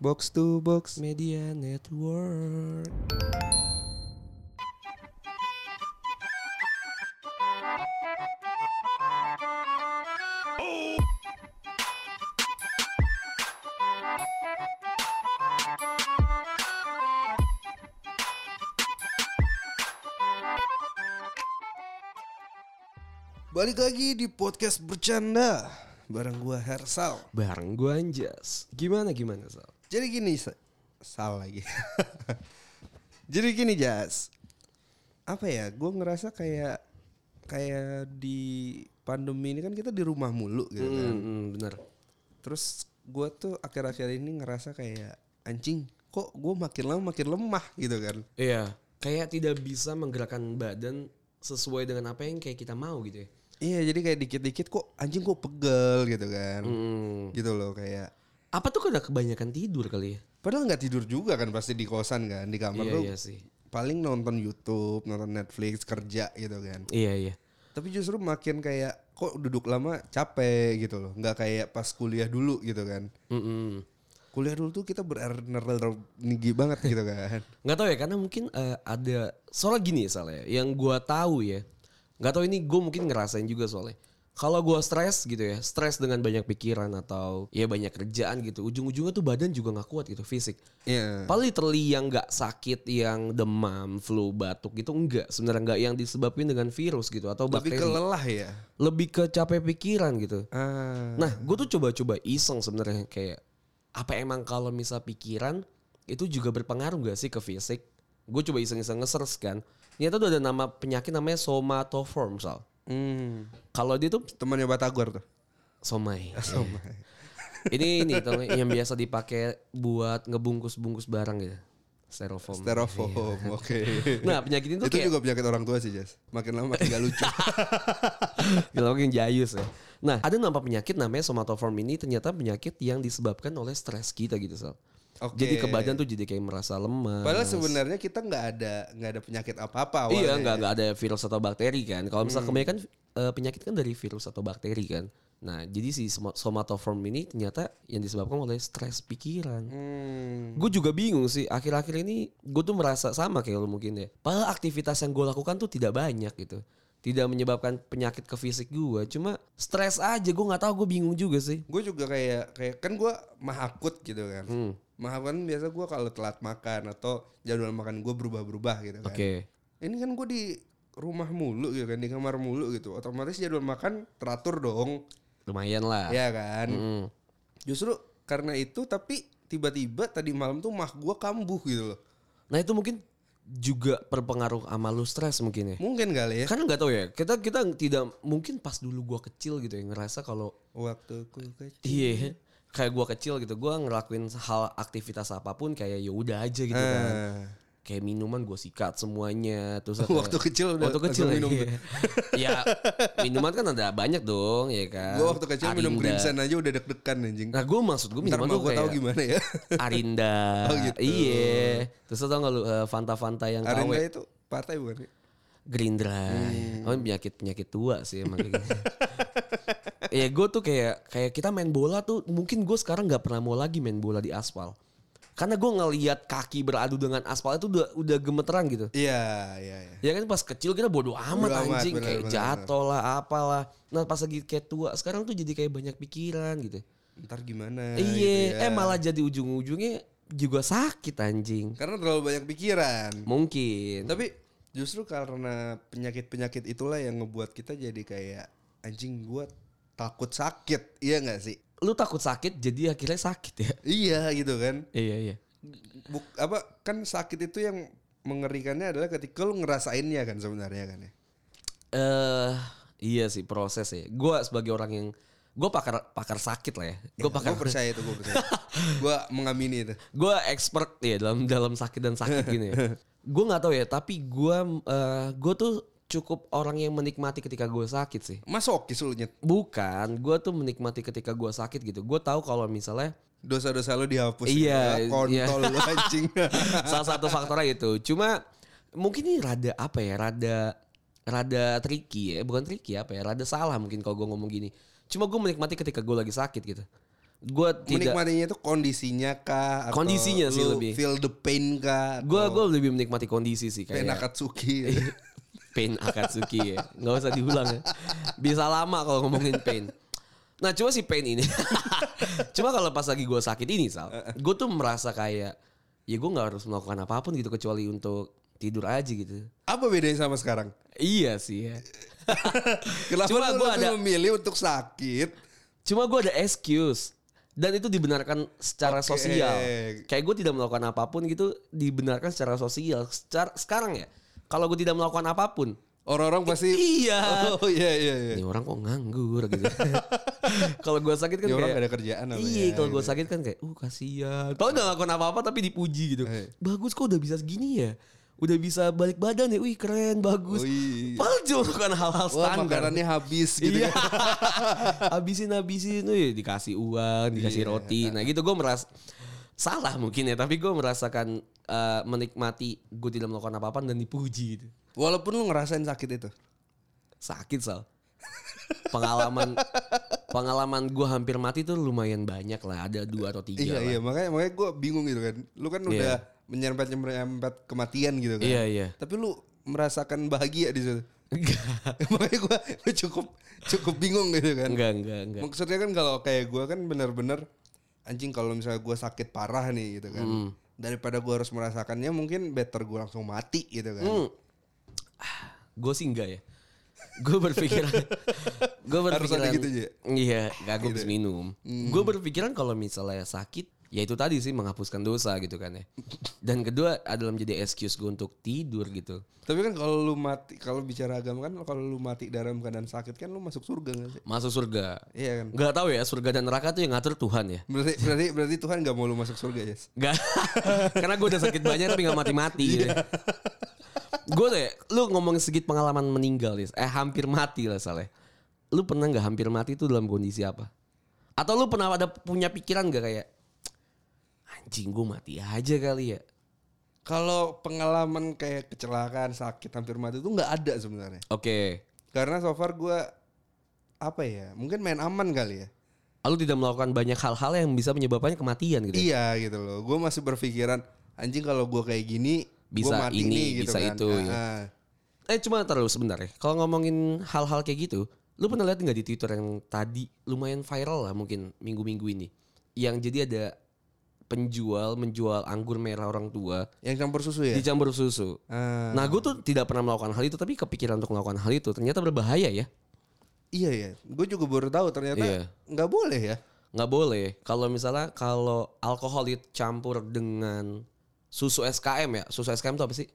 Box to box. Media Network. Balik lagi di podcast bercanda bareng gua Hersal. Bareng gue Anjas. Gimana gimana Sal? Jadi gini, Sa- Sal lagi. Jadi gini, Jas. Apa ya? Gue ngerasa kayak kayak di pandemi ini kan kita di rumah mulu gitu kan. Hmm, hmm, bener. Terus gue tuh akhir-akhir ini ngerasa kayak anjing, kok gue makin lama makin lemah gitu kan. Iya, kayak tidak bisa menggerakkan badan sesuai dengan apa yang kayak kita mau gitu ya. Iya, jadi kayak dikit-dikit kok anjing kok pegel gitu kan. Hmm. Gitu loh kayak Apa tuh udah kebanyakan tidur kali ya? Padahal nggak tidur juga kan pasti di kosan kan di kamar Iya, tuh iya sih. paling nonton YouTube, nonton Netflix, kerja gitu kan. Iya iya. Tapi justru makin kayak kok duduk lama capek gitu loh, nggak kayak pas kuliah dulu gitu kan. Mm-mm. Kuliah dulu tuh kita tinggi banget gitu kan. Nggak tahu ya karena mungkin eh, ada soalnya gini soalnya yang gua tahu ya nggak tahu ini gue mungkin ngerasain juga soalnya kalau gua stres gitu ya stres dengan banyak pikiran atau ya banyak kerjaan gitu ujung-ujungnya tuh badan juga nggak kuat gitu fisik Iya. Paling literally yang nggak sakit yang demam flu batuk gitu enggak sebenarnya nggak yang disebabkan dengan virus gitu atau Lebih bakteri ke lelah ya. lebih ke capek pikiran gitu Ah. Nah, gue tuh coba-coba iseng sebenarnya kayak apa emang kalau misal pikiran itu juga berpengaruh gak sih ke fisik? Gue coba iseng-iseng nge-search kan. Ternyata tuh ada nama penyakit namanya somatoform, Sal. Hmm. Kalau dia tuh Temannya Batagor tuh. somai. Somai. ini ini nggak, yang biasa dipakai buat ngebungkus-bungkus barang gitu. Styrofoam. Styrofoam. Oke. Nah, penyakit itu, Itu kayak juga penyakit orang tua sih, Jas. Makin lama makin gak lucu. Gila makin jayus ya. Nah, ada nama penyakit namanya somatoform ini ternyata penyakit yang disebabkan oleh stres kita gitu, Sal. Oke. Jadi ke badan tuh jadi kayak merasa lemah. Padahal sebenarnya kita nggak ada nggak ada penyakit apa-apa awalnya. Iya, nggak nggak ada virus atau bakteri kan. Kalau misalnya kebanyakan eh, penyakit kan dari virus atau bakteri kan. Nah, jadi si soma- somatoform ini ternyata yang disebabkan oleh stres pikiran. Hmm. Gue juga bingung sih. Akhir-akhir ini gue tuh merasa sama kayak lo mungkin ya. Padahal aktivitas yang gue lakukan tuh tidak banyak gitu. Tidak menyebabkan penyakit ke fisik gue. Cuma stres aja. Gue nggak tahu. Gue bingung juga sih. Gue juga kayak kayak kan gue mahakut gitu kan. Hmm. Mahakut kan biasa gue kalau telat makan atau jadwal makan gue berubah-berubah gitu kan. Oke. Ini kan gue di rumah mulu gitu kan di kamar mulu gitu. Otomatis jadwal makan teratur dong. Lumayan lah. Ya kan. Hmm. Justru karena itu tapi tiba-tiba tadi malam tuh mah gue kambuh gitu loh. Nah itu mungkin juga berpengaruh sama lu stres mungkin ya. Mungkin kali ya. Kan nggak tahu ya. Kita kita tidak mungkin pas dulu gua kecil gitu ya ngerasa kalau Waktu ku kecil. iya kayak gua kecil gitu gua ngelakuin hal aktivitas apa pun kayak ya udah aja gitu kan. Kayak minuman gue sikat semuanya terus kayak- Waktu kecil udah waktu kecil minum iya. ya minuman kan ada banyak dong ya kan. Gue waktu kecil minum Arinda. Crimson aja udah deg-degan anjing. Nah gue maksud gue minuman gue tahu kayak gimana ya. Arinda. Oh, gitu. Iya. Terus tau gak lu eh, Fanta-Fanta yang Arinda KW? itu partai bukan? sih? Gerindra. Hmm. Oh penyakit penyakit tua sih emang kayak gitu. ya gue tuh kayak kayak kita main bola tuh mungkin gue sekarang nggak pernah mau lagi main bola di aspal. Karena gue ngeliat kaki beradu dengan aspal itu udah udah gemeteran gitu. Iya, iya, iya. Ya kan pas kecil kita bodo amat Bodo amat, anjing bener, kayak bener, jatuh lah apalah. Nah pas lagi kayak tua sekarang tuh jadi kayak banyak pikiran gitu. Ntar gimana? iya, gitu ya. eh malah jadi ujung-ujungnya juga sakit anjing. Karena terlalu banyak pikiran. Mungkin. Tapi justru karena penyakit-penyakit itulah yang ngebuat kita jadi kayak anjing gua takut sakit. Iya nggak sih? Lu takut sakit jadi akhirnya sakit ya. Iya gitu kan. Iya iya. Buk, apa kan sakit itu yang mengerikannya adalah ketika lu ngerasainnya kan sebenarnya kan ya. Eh iya sih proses ya. Gue sebagai orang yang gue pakar pakar sakit lah ya. Gue pakar. Gue percaya itu gue percaya. gue mengamini itu. Gue expert ya dalam dalam sakit dan sakit gini ya. Gue nggak tahu ya. Tapi gue eh gue tuh cukup orang yang menikmati ketika gue sakit sih. Masokis lu nyet. Bukan, gue tuh menikmati ketika gue sakit gitu. Gue tahu kalau misalnya Dosa-dosa lu dihapus. Iya, gitu. iya. Kontol lu anjing. salah satu faktornya itu. Cuma mungkin ini rada apa ya? Rada rada tricky ya, bukan tricky apa ya? Rada salah mungkin kalau gue ngomong gini. Cuma gue menikmati ketika gue lagi sakit gitu. gue tidak Menikmatinya itu kondisinya kah? Atau Kondisinya sih lebih. Feel the pain kah? gue gue lebih menikmati kondisi sih kayak Akatsuki. pain Akatsuki ya nggak usah diulang ya bisa lama kalau ngomongin pain nah cuma si pain ini cuma kalau pas lagi gue sakit ini sal gue tuh merasa kayak ya gue nggak harus melakukan apa pun gitu kecuali untuk tidur aja gitu Apa bedanya sama sekarang? iya sih ya Kenapa Cuma lu ada- memilih untuk sakit? Cuma gue ada excuse dan itu dibenarkan secara Oke. sosial. Kayak gue tidak melakukan apa pun gitu dibenarkan secara sosial. Secara, sekarang ya, kalau gue tidak melakukan apa pun, Orang-orang pasti iya. Oh iya iya iya. Ini orang kok nganggur gitu. kalau gue sakit kan orang kayak gak ada kerjaan Iya, ya, kalau gue sakit kan kayak, uh kasihan. Kalau nggak lakukan apa-apa tapi dipuji gitu. Eh. Bagus kok udah bisa segini ya. Udah bisa balik badan ya. Wih keren, bagus. Padahal cuma melakukan hal-hal Wah standar. makanannya habis gitu iya. kan. habisin habisin Wih, dikasih uang, dikasih Iya. roti. Nah gitu gue merasa salah mungkin ya, tapi gue merasakan eh, menikmati gue tidak melakukan apa-apa dan dipuji gitu. Walaupun lu ngerasain sakit itu. Sakit sal. Pengalaman pengalaman gue hampir mati tuh lumayan banyak lah, ada dua atau tiga Iya lah. iya makanya makanya gue bingung gitu kan. Lu kan Iya. udah menyerempet nyerempet kematian gitu kan. Iya, iya. Tapi lu merasakan bahagia di situ. makanya gue gue cukup cukup bingung gitu kan. Enggak, enggak, enggak. Maksudnya kan kalau kayak gue kan bener-bener anjing kalau misalnya gue sakit parah nih gitu kan. Hmm. Daripada gue harus merasakannya mungkin better gue langsung mati gitu kan. Hmm. Gue sih enggak ya. Gue berpikiran gue berpikiran gitu aja? Iya, gak gue habis minum. Hmm. Gue berpikiran kalau misalnya sakit, ya itu tadi sih menghapuskan dosa gitu kan ya. Dan kedua adalah menjadi excuse gue untuk tidur gitu. Tapi kan kalau lu mati kalau bicara agama kan kalau lu mati dalam keadaan sakit kan lu masuk surga gak sih? Masuk surga. Iya kan. Gak tahu ya surga dan neraka tuh yang ngatur Tuhan ya. Berarti berarti berarti Tuhan gak mau lu masuk surga ya? Gak. Karena gue udah sakit banyak tapi gak mati-mati. Gitu. gue deh, lu ngomong sedikit pengalaman meninggal ya. Eh hampir mati lah salah. Lu pernah gak hampir mati itu dalam kondisi apa? Atau lu pernah ada punya pikiran gak kayak anjing gue mati aja kali ya. Kalau pengalaman kayak kecelakaan, sakit, hampir mati itu nggak ada sebenarnya. Oke. Karena so far gue apa ya? Mungkin main aman kali ya. Lalu tidak melakukan banyak hal-hal yang bisa menyebabkan kematian gitu. Iya gitu loh. Gue masih berpikiran anjing kalau gue kayak gini, Bisa gua mati ini, nih, gitu bisa kan. itu, ya. Ah, Eh cuma terus sebentar ya. Kalau ngomongin hal-hal kayak gitu, lu pernah lihat nggak di Twitter yang tadi lumayan viral lah mungkin minggu-minggu ini, yang jadi ada penjual menjual anggur merah orang tua Yang campur susu ya. dicampur susu. Ah, Nah gue tuh tidak pernah melakukan hal itu, tapi kepikiran untuk melakukan hal itu ternyata berbahaya ya. iya ya. Gue juga baru tahu ternyata Iya. nggak boleh ya. Nggak boleh. Kalau misalnya kalau alkohol dicampur dengan susu SKM ya, susu SKM itu apa sih?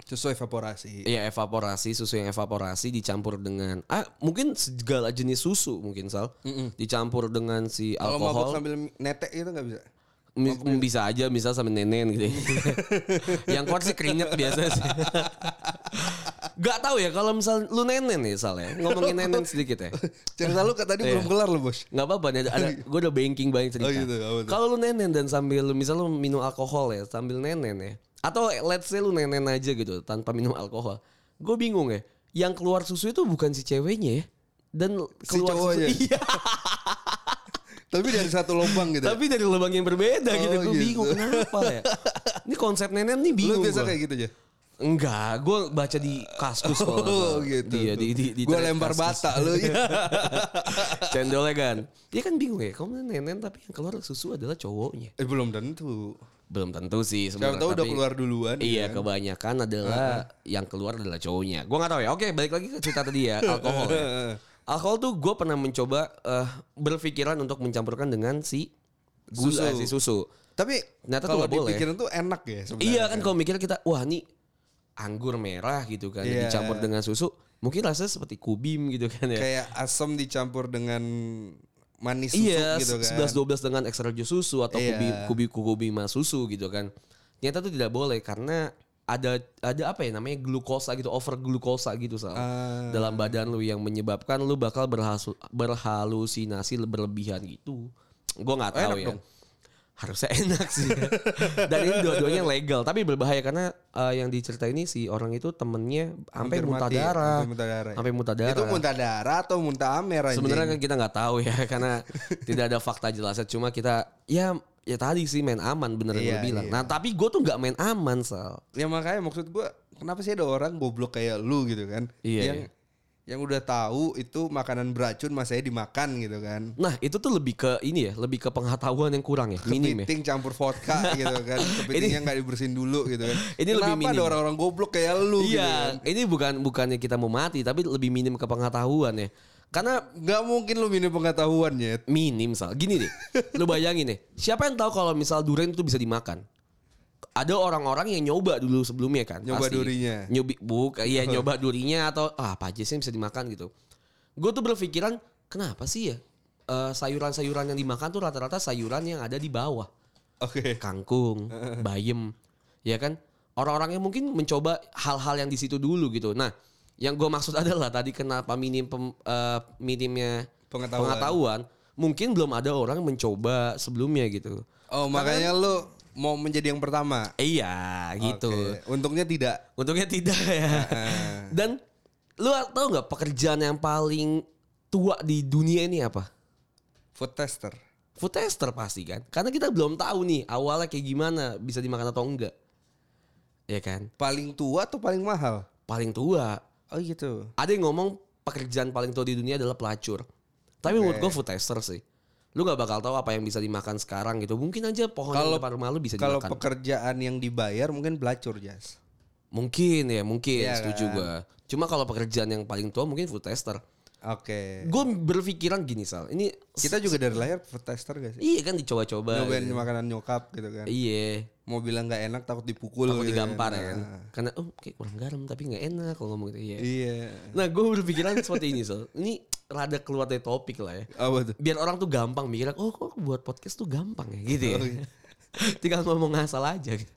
Susu evaporasi. Iya evaporasi susu yang evaporasi dicampur dengan ah mungkin segala jenis susu mungkin sal dicampur dengan si Kalau mabuk alkohol sambil netek itu nggak bisa. Mi- bisa aja misal sama nenen gitu. ya. yang kuat sih keringet biasa sih. Gak tahu ya kalau misal lu nenen nih sal ya ngomongin nenen sedikit ya. Cerita lu tadi belum kelar loh bos. Nggak apa-apa nih ada, ada gue udah banking banyak cerita. Oh gitu? Kalau lu nenen dan sambil lu misal lu minum alkohol ya sambil nenen ya. Atau let's say lu nenen aja gitu tanpa minum alkohol. Gue bingung ya. Yang keluar susu itu bukan si ceweknya ya. Dan Si keluar susu. cowoknya. Iya. Tapi dari satu lubang gitu. Tapi dari lubang yang berbeda gitu. Oh, Gue gitu. bingung kenapa ya. Ini konsep nenen nih Lu bingung biasa gua. kayak gitu aja. Enggak, gue baca di kaskus nggak Oh gitu. Iya, di, di, di Gua thread lempar Kaskus. bata lu. Cendolnya kan. Dia kan bingung ya. Kamu nenen tapi yang keluar susu adalah cowoknya. eh belum tentu. Belum tentu sih sebenarnya. tahu udah keluar duluan. Iya ya kan? kebanyakan adalah yang keluar adalah cowoknya. Gue nggak tahu ya. Oke balik lagi ke cerita tadi ya alkohol. ya. Alkohol tuh gue pernah mencoba eh, berpikiran untuk mencampurkan dengan si gula, Susu. si susu. Tapi Ternyata tuh kalau nggak boleh. dipikirin tuh enak ya sebenarnya. Iya kan kalau mikir kita wah nih anggur merah gitu kan Iya. dicampur dengan susu mungkin rasanya seperti kubim gitu kan ya. Kayak asam dicampur dengan manis susu Iya, gitu kan. 11 12 dengan extra jus susu atau Iya. kubi kubi kubi mas susu gitu kan. Ternyata tuh tidak boleh karena ada ada apa ya namanya glukosa gitu, over glukosa gitu Sal. Ah. Dalam badan lu yang menyebabkan lu bakal berhasu, berhalusinasi berlebihan gitu. Gua nggak tahu ya. dong. harusnya enak sih. Dan ini dua-duanya legal, tapi berbahaya karena eh, yang diceritain ini si orang itu temennya sampai muntah darah. sampai muntah darah. Sampai muntah darah. Itu muntah darah atau muntah amer? Sebenarnya kan kita nggak tahu ya karena tidak ada fakta jelasnya. Cuma kita ya ya tadi sih main aman bener yang Iya, lu bilang. iya. Nah tapi gue tuh nggak main aman sal. Ya makanya maksud gua kenapa sih ada orang goblok kayak lu gitu kan? Iya, Yang iya. yang udah tahu itu makanan beracun masanya dimakan gitu kan. Nah itu tuh lebih ke ini ya, lebih ke pengetahuan yang kurang ya, minim ya. Kepiting campur vodka gitu kan. Kepitingnya nggak dibersihin dulu gitu kan. Ini lebih Kenapa ada minim. orang-orang goblok kayak lu gitu kan? Iya, ini bukan bukannya kita mau mati, tapi lebih minim ke pengetahuan ya. Karena Nggak mungkin lu minim pengetahuan ya. minim sal. Gini nih, lu bayangin nih, siapa yang tahu kalau misal durian itu bisa dimakan? Ada orang-orang yang nyoba dulu sebelumnya kan. Nyoba pasti. durinya. Nyobi, buk, iya nyoba durinya atau ah, apa aja sih yang bisa dimakan gitu. Gue tuh berpikiran kenapa sih ya eh, sayuran-sayuran yang dimakan tuh rata-rata sayuran yang ada di bawah. Oke. kangkung, bayem, ya kan? Orang-orang yang mungkin mencoba hal-hal yang di situ dulu gitu. Nah, yang gue maksud adalah tadi kenapa minim pem- eh, minimnya Pengetahuan. pengetahuan, mungkin belum ada orang mencoba sebelumnya gitu. Oh makanya lu mau menjadi yang pertama. Iya, gitu. Oke. Untungnya tidak. Untungnya tidak ya. Dan lu tahu nggak pekerjaan yang paling tua di dunia ini apa? Food tester. Food tester pasti kan. Karena kita belum tahu nih awalnya kayak gimana bisa dimakan atau enggak. Ya kan? Paling tua atau paling mahal? Paling tua. Oh gitu. Ada yang ngomong pekerjaan paling tua di dunia adalah pelacur. Tapi menurut gue food tester sih. Lu gak bakal tahu apa yang bisa dimakan sekarang gitu. Mungkin aja pohon yang Kalau- depan rumah lu bisa Kalau dimakan. pekerjaan yang dibayar mungkin pelacur jas. Mungkin ya, mungkin Iya setuju kan? gua. Cuma kalau pekerjaan yang paling tua mungkin food tester. Oke. Gue berpikiran gini Sal. Ini Kita juga dari lahir food tester gak sih? iya kan dicoba-coba. Nyobain gitu. makanan nyokap gitu kan. Iya. Mau bilang nggak enak takut dipukul. Takut gitu digampar kan. ya kan. Nah. Karena oh kayak kurang garam tapi nggak enak kalau ngomong gitu. Iya. Iya. Nah gue berpikiran seperti ini Sal. Ini rada keluar dari topik lah ya. Apa tuh? biar orang tuh gampang mikir oh kok buat podcast tuh gampang ya gitu ya. Tinggal ngomong ngasal aja. gitu.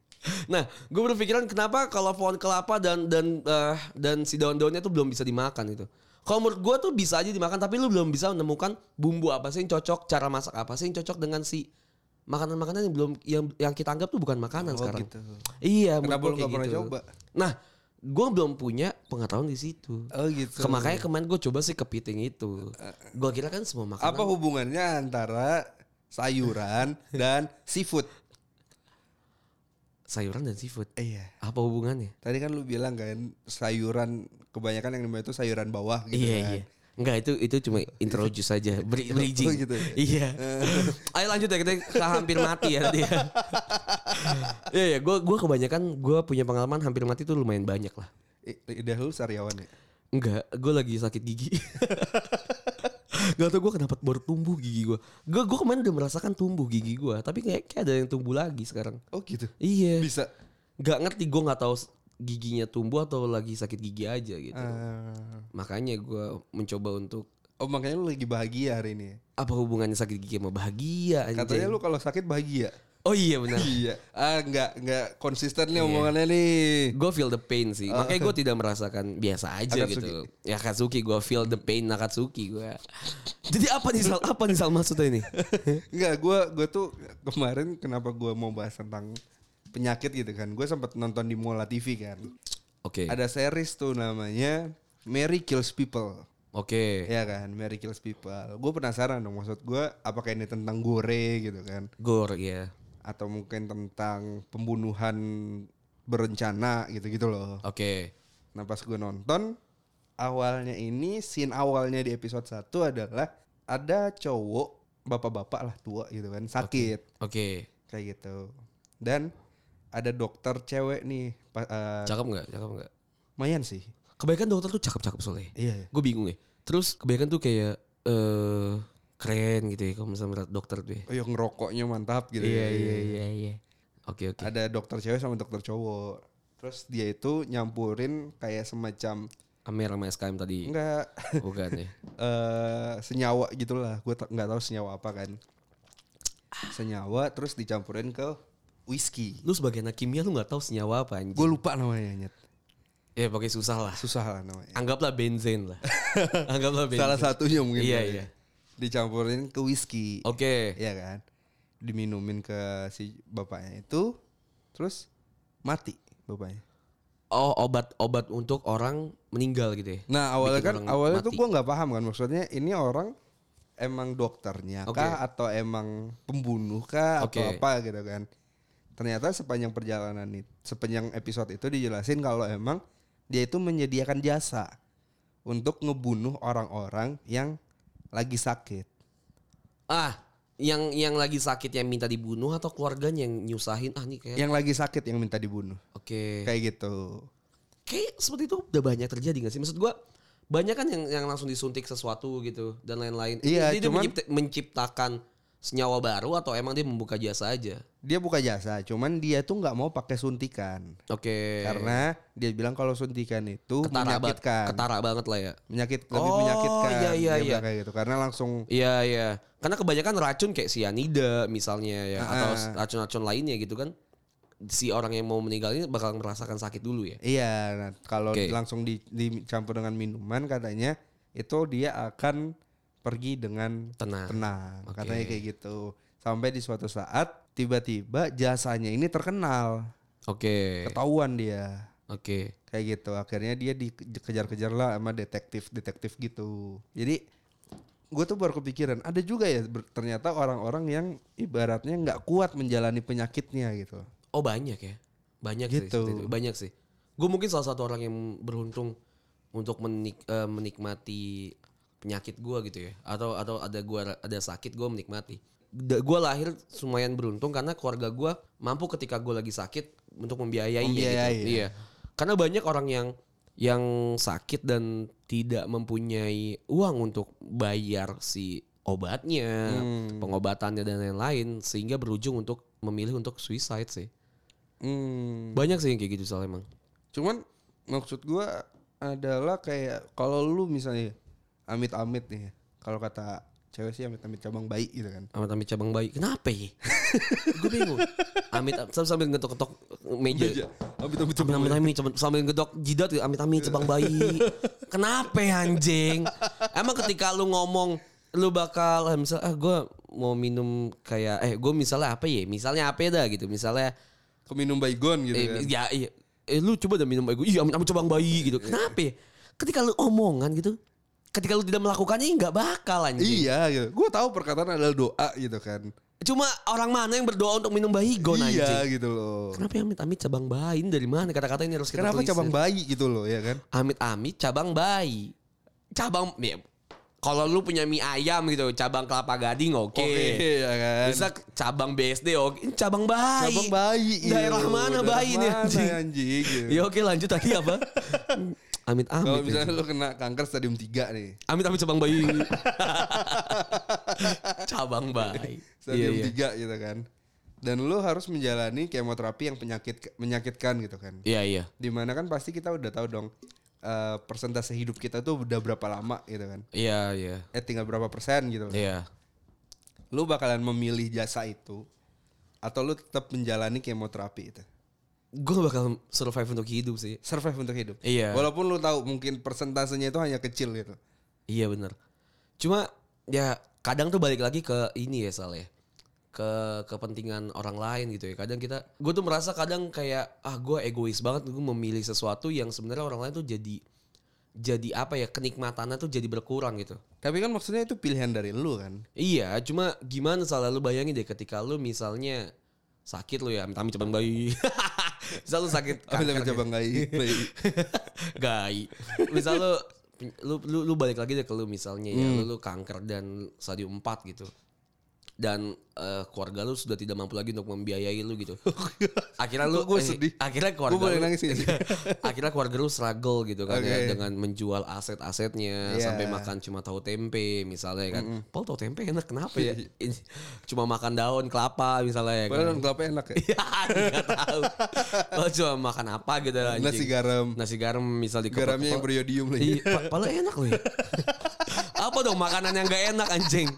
Nah, gue berpikiran kenapa kalau pohon kelapa dan dan eh, dan si daun-daunnya tuh belum bisa dimakan itu. Kalau menurut gue tuh bisa aja dimakan tapi lu belum bisa menemukan bumbu apa sih yang cocok, cara masak apa sih yang cocok dengan si makanan-makanan yang belum yang yang kita anggap tuh bukan makanan Oh, sekarang. gitu. Iya, Kenapa lu nggak kayak pernah gitu. coba? Nah, gue belum punya pengetahuan di situ. Oh gitu. Ke- Makanya kemarin gue coba sih kepiting itu. Gue kira kan semua makanan Apa hubungannya antara sayuran dan seafood? sayuran dan seafood. Iya. Apa hubungannya? Tadi kan lu bilang kan sayuran kebanyakan yang di mana itu sayuran bawah gitu iya kan. iya. Enggak itu itu cuma introduce saja, bridging. Gitu ya? Iya. Ayo lanjut ya kita hampir mati ya nanti ya. Iya iya, gue gua kebanyakan gue punya pengalaman hampir mati tuh lumayan banyak lah. Lidah lu sariawan ya? Enggak, gue lagi sakit gigi. Gak tau gue kenapa baru tumbuh gigi gue. Gue gue kemarin udah merasakan tumbuh gigi gue, tapi kayak, kayak ada yang tumbuh lagi sekarang. Oh gitu. Iya. Bisa. Gak ngerti gue nggak tahu giginya tumbuh atau lagi sakit gigi aja gitu. Ah. Makanya gue mencoba untuk oh makanya lu lagi bahagia hari ini. ya? apa hubungannya sakit gigi sama bahagia anjing? Katanya lu kalau sakit bahagia. Oh iya benar. iya. Ah nggak nggak konsisten nih omongannya nih. gue feel the pain sih. Makanya gue tidak merasakan biasa aja Akatsuki. gitu. Ya Katsuki gue feel the pain Nakatsuki gue. Jadi apa nih Sal? Apa nih Sal maksudnya ini? Enggak, gue gue tuh kemarin kenapa gue mau bahas tentang penyakit gitu kan. Gue sempat nonton di Mola TV kan. Oke. Ada series tuh namanya Mary Kills People. Oke. Ya kan, Mary Kills People. Gue penasaran dong maksud gue apakah ini tentang gore gitu kan Gore ya. atau mungkin tentang pembunuhan berencana gitu-gitu loh. Oke. Nah pas gue nonton awalnya ini scene awalnya di episode 1 adalah ada cowok bapak-bapak lah tua gitu kan sakit Oke. kayak gitu dan ada dokter cewek nih pa- eh, Cakep nggak? Cakep nggak? lumayan sih Kebanyakan dokter tuh cakep-cakep soalnya. iya iya. Gue bingung ya. Terus kebanyakan tuh kayak eh keren gitu ya kalau misalnya dokter tuh ya. oh yang ngerokoknya mantap gitu Iya ya. iya iya iya. Oke oke. ada dokter cewek sama dokter cowok terus dia itu nyampurin kayak semacam Amer sama SKM tadi. enggak Bukan ya. eh senyawa gitulah gue nggak tahu senyawa apa kan senyawa terus dicampurin ke whisky Lu sebagai anak kimia lu nggak tahu senyawa apa anjing. gue lupa namanya nyet Ya pakai susah lah. susah lah namanya Anggaplah benzen lah. Anggaplah benzen. salah satunya mungkin Iya kali iya. ya. dicampurin ke whisky Oke. Iya kan diminumin ke si bapaknya itu terus mati bapaknya. Oh obat obat untuk orang meninggal gitu ya? Nah awalnya Bikin kan awalnya tuh mati. gua nggak paham kan maksudnya ini orang emang dokternya Oke. kah atau emang pembunuh kah atau Oke. apa gitu kan. Ternyata sepanjang perjalanan itu sepanjang episode itu dijelasin kalau emang dia itu menyediakan jasa untuk ngebunuh orang-orang yang lagi sakit. Ah yang yang lagi sakit yang minta dibunuh atau keluarganya yang nyusahin ah nih kayak Yang lagi sakit yang minta dibunuh. oke Kayak gitu. kayak seperti itu udah banyak terjadi gak sih maksud gua banyak kan yang yang langsung disuntik sesuatu gitu dan lain-lain Iya, dia cuman- mencipta- menciptakan senyawa baru atau emang dia membuka jasa aja Dia buka jasa, cuman dia tuh nggak mau pakai suntikan. oke Karena dia bilang kalau suntikan itu ketara menyakitkan. ketara banget lah ya menyakit lebih Oh, menyakitkan iya, iya, dia iya. kayak gitu karena langsung Iya iya. Karena kebanyakan racun kayak cyanida misalnya ya atau Ah. racun-racun lainnya gitu kan. Si orang yang mau meninggal ini bakal merasakan sakit dulu ya. iya nah, kalau Oke. langsung di- dicampur dengan minuman katanya itu dia akan pergi dengan Tenang. tenang Oke. katanya kayak gitu sampai di suatu saat tiba-tiba jasanya ini terkenal Oke. ketahuan dia Oke. kayak gitu akhirnya dia dikejar-kejar lah sama detektif detektif gitu jadi gue tuh baru kepikiran ada juga ya ternyata orang-orang yang ibaratnya nggak kuat menjalani penyakitnya gitu Oh banyak ya. Banyak sih. Gitu. itu. Banyak sih. Gue mungkin salah satu orang yang beruntung untuk menik- eh, menikmati penyakit gue gitu ya. Atau atau ada gua ada sakit gue menikmati. Gue lahir lumayan beruntung karena keluarga gue mampu ketika gue lagi sakit untuk membiayai. Membiayai, gitu. ya. Iya. Karena banyak orang yang yang sakit dan tidak mempunyai uang untuk bayar si obatnya, Hmm. pengobatannya dan lain-lain sehingga berujung untuk memilih untuk suicide sih. Hmm. Banyak sih yang kayak gitu soalnya emang. Cuman maksud gua adalah kayak kalau lu misalnya amit-amit nih, kalau kata cewek sih amit-amit cabang bayi gitu kan. Amit amit cabang bayi. Kenapa ya? Gue bingung. Amit sambil, sambil ngetok-ngetok meja. Amit-amit Amit amit amit sambil- sambil ngedok jidat amit amit cabang bayi. Kenapa ya, anjing? Emang ketika lu ngomong lu bakal misal ah gue mau minum kayak eh gue misalnya apa ya misalnya apa ya dah gitu misalnya Keminum baygon gitu eh, kan. ya iya eh, lu coba dah minum bayi iya amit amit cabang bayi gitu kenapa ya? ketika lu omongan gitu ketika lu tidak melakukannya nggak bakal anjing Iya gitu. Gua tahu perkataan adalah doa gitu kan. Cuma orang mana yang berdoa untuk minum bayigon iya anjing? gitu loh. Kenapa ya amit-amit cabang bayi? Ini dari mana kata-kata ini harus kita Kenapa tulis cabang ya? bayi gitu loh ya kan? Amit-amit cabang bayi. Cabang ya, kalau lu punya mie ayam gitu, cabang kelapa gading oke. ya kan. Bisa cabang BSD oke. Ini cabang bayi. cabang bayi. gitu. Daerah mana Daerah bayi nih mana, anjing? anjing gitu. Ya oke lanjut tadi apa? Kalau Amit-amit. ya. misalnya lu kena kanker stadium 3 nih. Amit-amit cabang bayi. cabang bayi. Iya, Stadium iya. 3 gitu kan. Dan lu harus menjalani kemoterapi yang penyakit menyakitkan gitu kan. Iya, iya. Di mana kan pasti kita udah tahu dong eh, persentase hidup kita tuh udah berapa lama gitu kan. Iya, iya. Eh tinggal berapa persen gitu. Iya. Lu bakalan memilih jasa itu atau lu tetap menjalani kemoterapi itu. Gue bakal survive untuk hidup sih. Survive untuk hidup. Iya. Walaupun lu tahu mungkin persentasenya itu hanya kecil gitu. Iya bener. Cuma ya kadang tuh balik lagi ke ini ya Sal ya. Ke kepentingan orang lain gitu ya. Kadang kita, gue tuh merasa kadang kayak ah gue egois banget gue memilih sesuatu yang sebenarnya orang lain tuh jadi jadi apa ya kenikmatannya tuh jadi berkurang gitu. Tapi kan maksudnya itu pilihan dari lu kan. Iya, cuma gimana salah lu bayangin deh ketika lu misalnya sakit lu ya, amit-amit cabang bayi. Misal lu sakit yang gitu. cabang bayi? Gai. Misal lu, lu lu lu balik lagi deh ke lu misalnya ya, Hmm. lu, lu kanker dan stadium 4 gitu. Dan eh, keluarga lu sudah tidak mampu lagi untuk membiayai lu gitu. Akhirnya lu gua eh, sedih? akhirnya keluarga Gua boleh lu nangis ini? akhirnya keluarga lu struggle gitu kan ya Oke. dengan menjual aset-asetnya Iya. sampai makan cuma tahu tempe misalnya kan. Paul tahu tempe enak kenapa ya? Ini cuma makan daun kelapa misalnya ya kan. Daun kelapa enak ya. Iya, nggak tahu. Kalau cuma makan apa gitu anjing. Nasi garam. Nasi garam misal di Garamnya yang beriodium lagi. Iya, enak loh ya. Apa dong makanan yang gak enak anjing?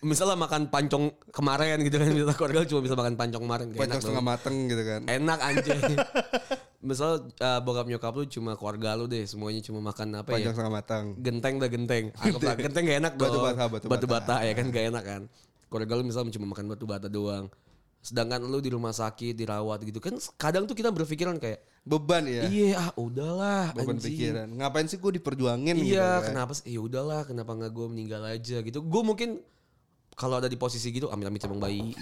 Misalnya makan pancong kemarin gitu kan, misalnya keluarga lu cuma bisa makan pancong kemarin. Pancong enak setengah mateng gitu kan. Enak anjing. Misal eh, bokap nyokap lu cuma keluarga lu deh, semuanya cuma makan apa Pancong ya? setengah matang. Genteng dah genteng. Anggaplah genteng gak enak dong. Batu bata, batu batu bata. bata ya kan gak enak kan. keluarga lu misalnya cuma makan batu bata doang. Sedangkan lu di rumah sakit dirawat gitu kan kadang tuh kita berpikiran kayak Beban ya. iya ah udahlah Beban anjing. pikiran. Ngapain sih gue diperjuangin gitu Iya, kan. kenapa sih? Ya udahlah, kenapa nggak gue meninggal aja gitu. Gue mungkin kalau ada di posisi gitu, amit-amit cabang bayi.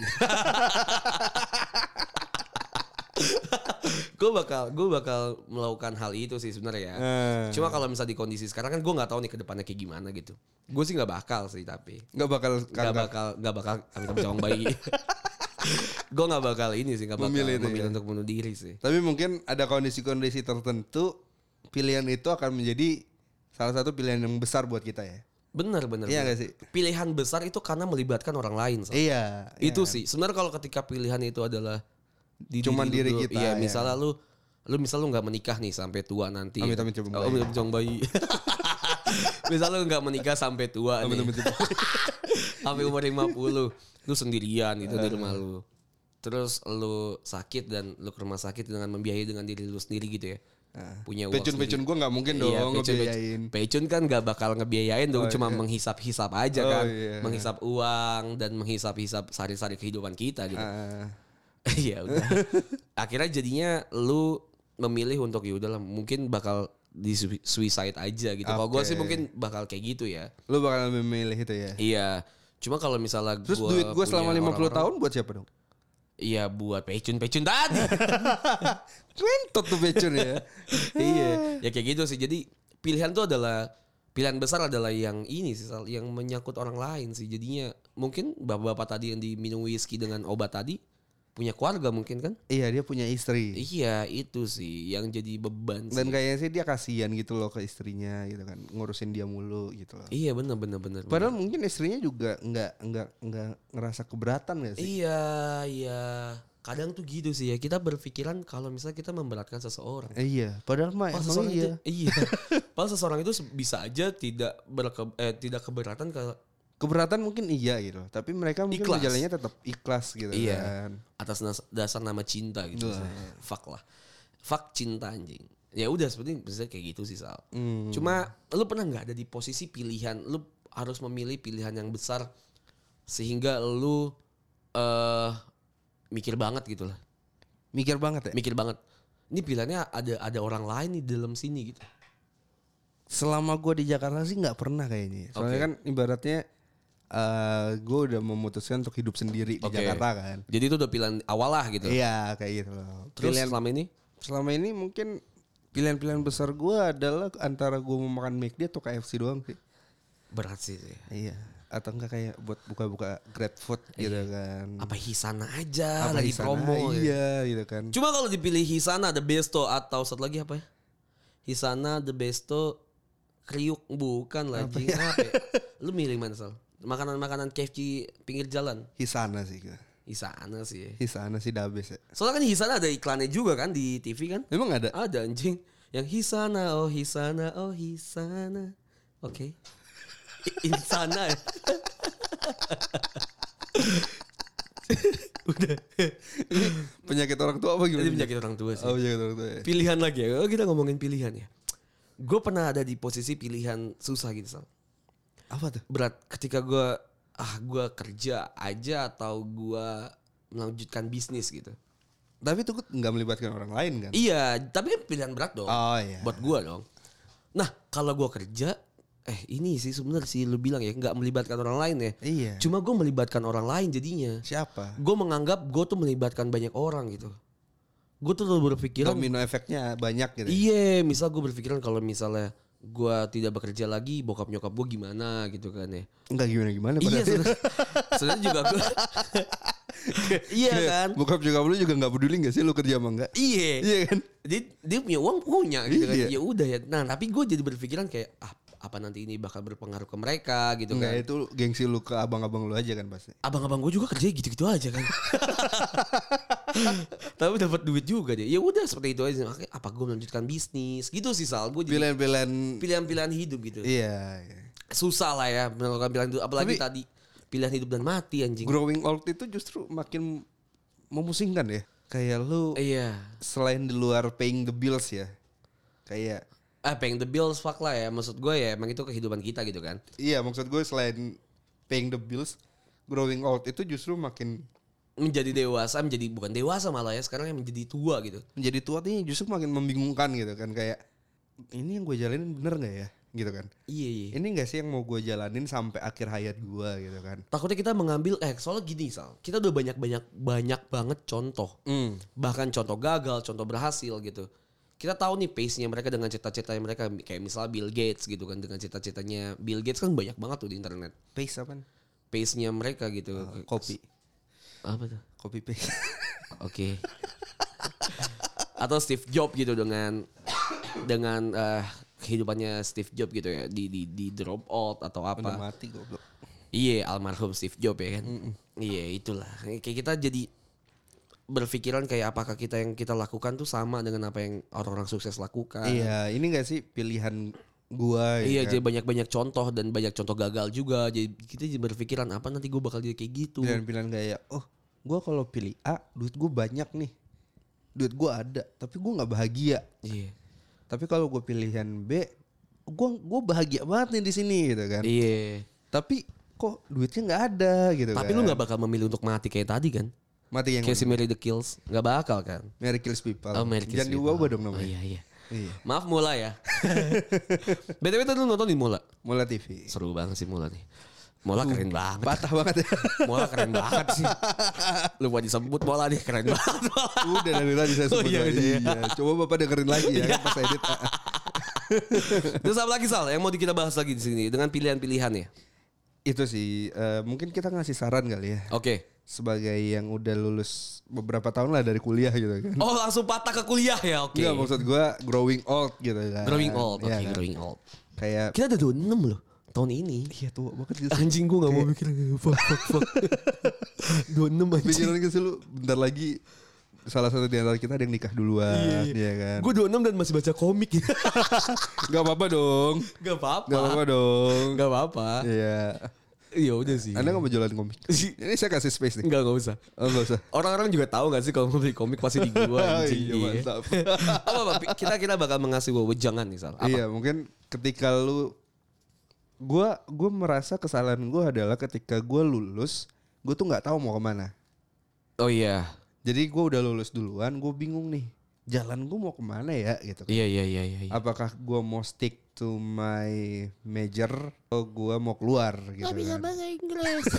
gue bakal gue bakal melakukan hal itu sih sebenarnya. Eh. Cuma kalau misalnya di kondisi sekarang kan gue nggak tahu nih ke depannya kayak gimana gitu. Gue sih nggak bakal sih tapi Nggak bakal nggak bakal nggak bakal amit-amit cabang bayi. gue nggak bakal ini sih nggak bakal Memilih memilih, itu ya? untuk bunuh diri sih. Tapi mungkin ada kondisi-kondisi tertentu pilihan itu akan menjadi salah satu pilihan yang besar buat kita ya. Bener bener. Iya bener. nggak sih? Pilihan besar itu karena melibatkan orang lain. Sal. Iya. itu iya. sih sebenarnya kalau ketika pilihan itu adalah di Cuman diri dulu, kita, iya ya. misalnya lu lu misal lu nggak menikah nih sampai tua nanti Amit, amit, cabang Oh, amit, amit, cabang bayi misal lu nggak menikah sampai tua nih sampai umur 50 lu sendirian gitu di rumah lu terus lu sakit dan lu ke rumah sakit dengan membiayai dengan diri lu sendiri gitu ya punya uang Pecun-pecun gue nggak mungkin Iya, dong pecun, ngebiayain. pecun. Pecun kan gak bakal ngebiayain dong, Oh, cuma iya. menghisap-hisap aja Oh, kan, iya. menghisap uang dan menghisap-hisap sari-sari kehidupan kita gitu. Ah, Iya udah. Akhirnya jadinya lu memilih untuk ya udahlah mungkin bakal di sui- suicide aja gitu. Kalau gue sih mungkin bakal kayak gitu ya. lu bakal memilih itu ya. Iya. Cuma kalau misalnya Terus gua duit gue selama 50 orang-orang- tahun buat siapa dong? Iya buat pecun-pecun tadi. Rentot tuh pecun ya. iya. Ya kayak gitu sih. Jadi pilihan tuh adalah pilihan besar adalah yang ini sih yang menyangkut orang lain sih. Jadinya mungkin bapak-bapak tadi yang diminum whisky dengan obat tadi punya keluarga mungkin kan? iya dia punya istri. Iya itu sih yang jadi beban sih. Dan kayaknya sih dia kasihan gitu loh ke istrinya gitu kan. Ngurusin dia mulu gitu loh. Iya bener bener bener. bener. Padahal mungkin istrinya juga nggak nggak nggak ngerasa keberatan gak sih? Iya iya. Kadang tuh gitu sih ya kita berpikiran kalau misalnya kita memberatkan seseorang. Eh, iya, padahal mah emang seseorang iya. itu iya. Padahal seseorang itu bisa aja tidak berke, eh, tidak keberatan ke Keberatan mungkin iya gitu, tapi mereka mungkin Ikhlas. jalannya tetap ikhlas gitu Iya. kan. atas dasar nama cinta gitu. Wah. Fuck lah. Fuck cinta anjing. Ya udah seperti misalnya kayak gitu sih Sal. Hmm. Cuma lu pernah nggak ada di posisi pilihan lu harus memilih pilihan yang besar sehingga lu eh mikir banget gitu lah. Mikir banget ya. Mikir banget. Ini pilihannya ada ada orang lain di dalam sini gitu. Selama gue di Jakarta sih nggak pernah kayaknya. Soalnya Oke. kan ibaratnya eh gue udah memutuskan untuk hidup sendiri di Oke. Jakarta kan. Jadi itu udah pilihan awal lah gitu. Iya kayak gitu loh. Terus Pilihan selama ini selama ini mungkin pilihan-pilihan besar gue adalah antara gue mau makan McD atau KFC doang sih. berat sih. Iya. Atau enggak kayak buat buka-buka Grab Food gitu kan. Apa Hisana aja Apa lagi di sana, promo. ya. Iya gitu kan. Cuma kalau dipilih Hisana the besto atau satu lagi apa ya? Hisana the besto kriuk bukan lagi apa, ya? Lu milih mana Sal? Makanan-makanan KFC pinggir jalan. Hisana sih gue. Hisana sih. Hisana sih dabes ya. Soalnya kan Hisana ada iklannya juga kan di TV kan? Emang ada? Ada anjing. Yang Hisana, oh Hisana, oh Hisana. Oke. I- Insana ya. Penyakit orang tua apa gimana? Penyakit orang tua sih. Oh penyakit orang tua ya. Pilihan lagi ya. Kalau kita ngomongin pilihan ya. Gue pernah ada di posisi pilihan susah gitu Sal. Apa tuh? berat ketika gue ah gue kerja aja atau gue melanjutkan bisnis gitu. Tapi itu nggak melibatkan orang lain kan? Iya, tapi kan pilihan berat dong. Oh iya. Buat gue dong. Nah kalau gue kerja, eh ini sih sebenarnya sih lu bilang ya nggak melibatkan orang lain ya. Iya. Cuma gue melibatkan orang lain jadinya. Siapa? Gue menganggap gue tuh melibatkan banyak orang gitu. Gue tuh berpikiran Domino efeknya banyak gitu. ya? Iya, misal gue berpikiran kalau misalnya gue tidak bekerja lagi, bokap nyokap gue gimana gitu kan ya. Enggak gimana gimana. Iya, sebenarnya juga gue. iya kan? Bokap juga lu juga nggak peduli nggak sih lu kerja apa enggak? Iya. Iya kan? Dia, dia punya uang punya gitu kan. Iya. Ya udah ya. Nah, tapi gue jadi berpikiran kayak ah, apa nanti ini bakal berpengaruh ke mereka gitu Enggak kan. itu gengsi lu ke abang-abang lu aja kan pasti. Abang-abang gue juga kerja gitu-gitu aja kan. tapi dapat duit juga dia. Ya udah seperti itu aja. Makanya apa gue melanjutkan bisnis gitu sih Sal. Gue Pilihan-pilihan pilihan-pilihan hidup gitu. iya. iya. Susah lah ya melakukan pilihan hidup. Apalagi Tapi- tadi pilihan hidup dan mati anjing. Growing old itu justru makin memusingkan ya. Kayak lu Iya. selain di luar paying the bills ya. Kayak Ah, paying the bills fuck lah ya. Maksud gue ya emang itu kehidupan kita gitu kan. iya maksud gue selain paying the bills growing old itu justru makin menjadi dewasa menjadi bukan dewasa malah ya sekarang yang menjadi tua gitu. menjadi tua tuh justru makin membingungkan gitu kan kayak ini yang gue jalanin bener nggak ya? gitu kan. Iya iya. Ini gak sih yang mau gue jalanin sampai akhir hayat gue gitu kan. Takutnya kita mengambil eh soalnya gini sal. Kita udah banyak banyak banyak banget contoh. Hmm. bahkan contoh gagal contoh berhasil gitu kita tahu nih pace-nya mereka dengan cita-citanya mereka kayak misalnya Bill Gates gitu kan dengan cita-citanya Bill Gates kan banyak banget tuh di internet pace apa pace-nya mereka gitu kopi apa tuh kopi paste Oke. Atau Steve Jobs gitu dengan dengan eh, kehidupannya Steve Jobs gitu ya di di di drop out atau udah apa. mati goblok Iya, almarhum Steve Jobs ya kan. Iya, itulah. Kayak kita jadi berpikiran kayak apakah kita yang kita lakukan tuh sama dengan apa yang orang-orang sukses lakukan. iya ini gak sih pilihan gua ya Iya, kan? jadi banyak-banyak contoh dan banyak contoh gagal juga. Jadi kita jadi berpikiran apa nanti gue bakal jadi kayak gitu. pilihan-pilihan kayak oh gua kalau pilih A duit gua banyak nih duit gua ada tapi gua nggak bahagia Iya. tapi kalau gue pilihan B gua gua bahagia banget nih di sini gitu kan Iya. tapi kok duitnya nggak ada gitu Tapi kan lu nggak bakal memilih untuk mati kayak tadi kan? Mati yang si Mary the Kills. Nggak bakal kan? Mary Kills People Oh, Mary Kills jangan People. diubah dong Oh namanya iya iya. iya Maaf Mula ya. BTW tadi lu nonton di Mula. Mulai TV Seru banget sih Mula nih. Mola keren banget. patah banget ya Mola keren banget sih. Lu buat disebut Mola nih keren banget. Mola. udah dari tadi saya Oh, sebut iya, lagi. udah ya. iya. coba bapak dengerin lagi ya kan pas edit Terus apa lagi Sal yang mau kita bahas lagi di sini dengan pilihan-pilihannya? itu sih eh, mungkin kita ngasih saran kali ya Oke. Sebagai yang udah lulus beberapa tahun lah dari kuliah gitu kan Oh langsung patah ke kuliah ya oke. Enggak maksud gua growing old gitu kan Growing old. Oke Iya kan? growing old. kayak Kita udah 26 loh tahun ini. iya tua banget gitu Anjing gue gak mau mikir fuck fuck fuck. 26 anjing. pikiran gitu lu bentar lagi salah satu di antara kita ada yang nikah duluan iya, kan Gue 26 dan masih baca komik. Gak apa-apa dong Gak apa-apa. Gak apa-apa dong Gak apa-apa. Iya Iya udah sih. Anda gak mau jualan komik Ini saya kasih space nih Enggak, enggak usah. Oh usah Orang-orang juga tahu gak sih kalau mau beli komik pasti di gua anjing. Iya mantap apa, apa, kita kita bakal mengasih wejangan nih Sal. Apa? Iya mungkin ketika lu Gua gua merasa kesalahan gua adalah ketika gua lulus Gue tuh gak tahu mau ke mana Oh iya. Jadi gue udah lulus duluan, gue bingung nih, jalan gue mau ke mana ya gitu. Iya iya iya iya. iya. Apakah gue mau stick to my major atau gue mau keluar gitu kan. bahasa Inggris.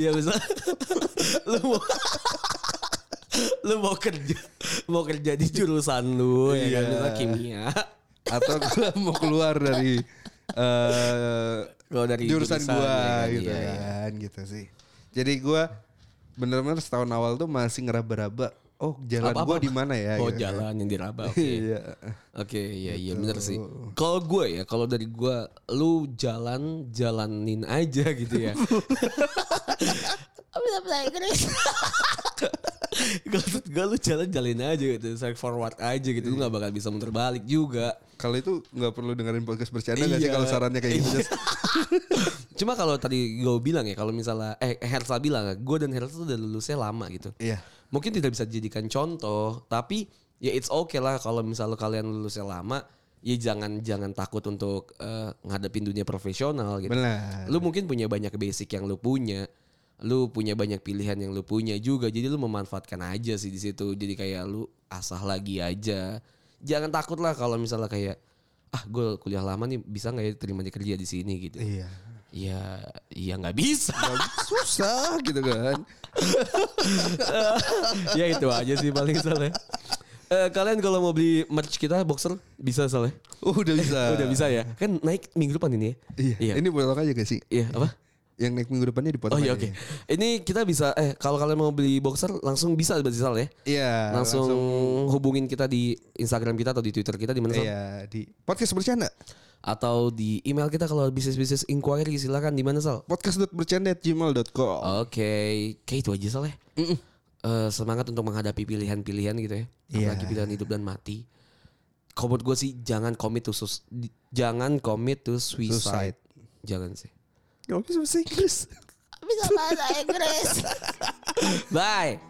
Iya bisa. lu mau lu mau kerja mau kerja di jurusan lu ya kan Iya. misalnya kimia Atau gue mau keluar dari eh kalau dari jurusan gue ya kan? gitu Iya, iya. kan, gitu sih. Jadi gue bener-bener setahun awal tuh masih ngeraba-raba. Oh jalan Apa, gue di mana ya? oh gitu jalan yang diraba oke Iya. Oke, iya iya bener sih. Kalau gue ya, kalau dari gue, lu jalan jalanin aja gitu ya. Maksud gue lu jalan jalanin aja gitu, straight forward aja gitu, lu gak bakal bisa muter balik juga. Kalau itu nggak perlu dengerin podcast bercanda nggak sih Iya. kalau sarannya kayak gitu? Cuma kalau tadi gue bilang ya, kalau misalnya, eh Hersa bilang, gue dan Hersa tuh udah lulusnya lama gitu. Iya. Mungkin tidak bisa dijadikan contoh, tapi ya it's okay lah kalau misalnya kalian lulusnya lama, ya jangan jangan takut untuk eh, ngadepin dunia profesional gitu. Benar. Lu mungkin punya banyak basic yang lu punya, lu punya banyak pilihan yang lu punya juga, jadi lu memanfaatkan aja sih di situ. Jadi kayak lu asah lagi aja. Jangan takut lah kalau misalnya kayak ah gue kuliah lama nih bisa nggak ya terima kerja di sini gitu. Iya. Ya, ya nggak bisa. Susah gitu kan. ya itu aja sih paling salah. Eh, kalian kalau mau beli merch kita boxer bisa soalnya. Oh, udah bisa. Udah bisa ya. Kan naik minggu depan ini ya. Iya. Iya. Ini potong aja gak sih? Iya, apa? Yang naik minggu depannya dipotong Oh iya oke. Ini kita bisa eh kalau kalian mau beli boxer langsung bisa berarti ya. Iya. langsung, hubungin kita di Instagram kita atau di Twitter kita di mana? Iya di podcast bercanda. Atau di email kita kalau bisnis-bisnis inquiry silakan di mana Sal? Podcast.bercanda@gmail.com. Oke, kayak itu aja Sal ya. Eh, semangat untuk menghadapi pilihan-pilihan gitu ya. Iya. Apalagi pilihan hidup dan mati. Menurut gue sih jangan commit to sus- di- jangan commit to suicide. Suicide. Jangan sih. Gak bisa bahasa Inggris. Bisa bahasa Inggris. Bye.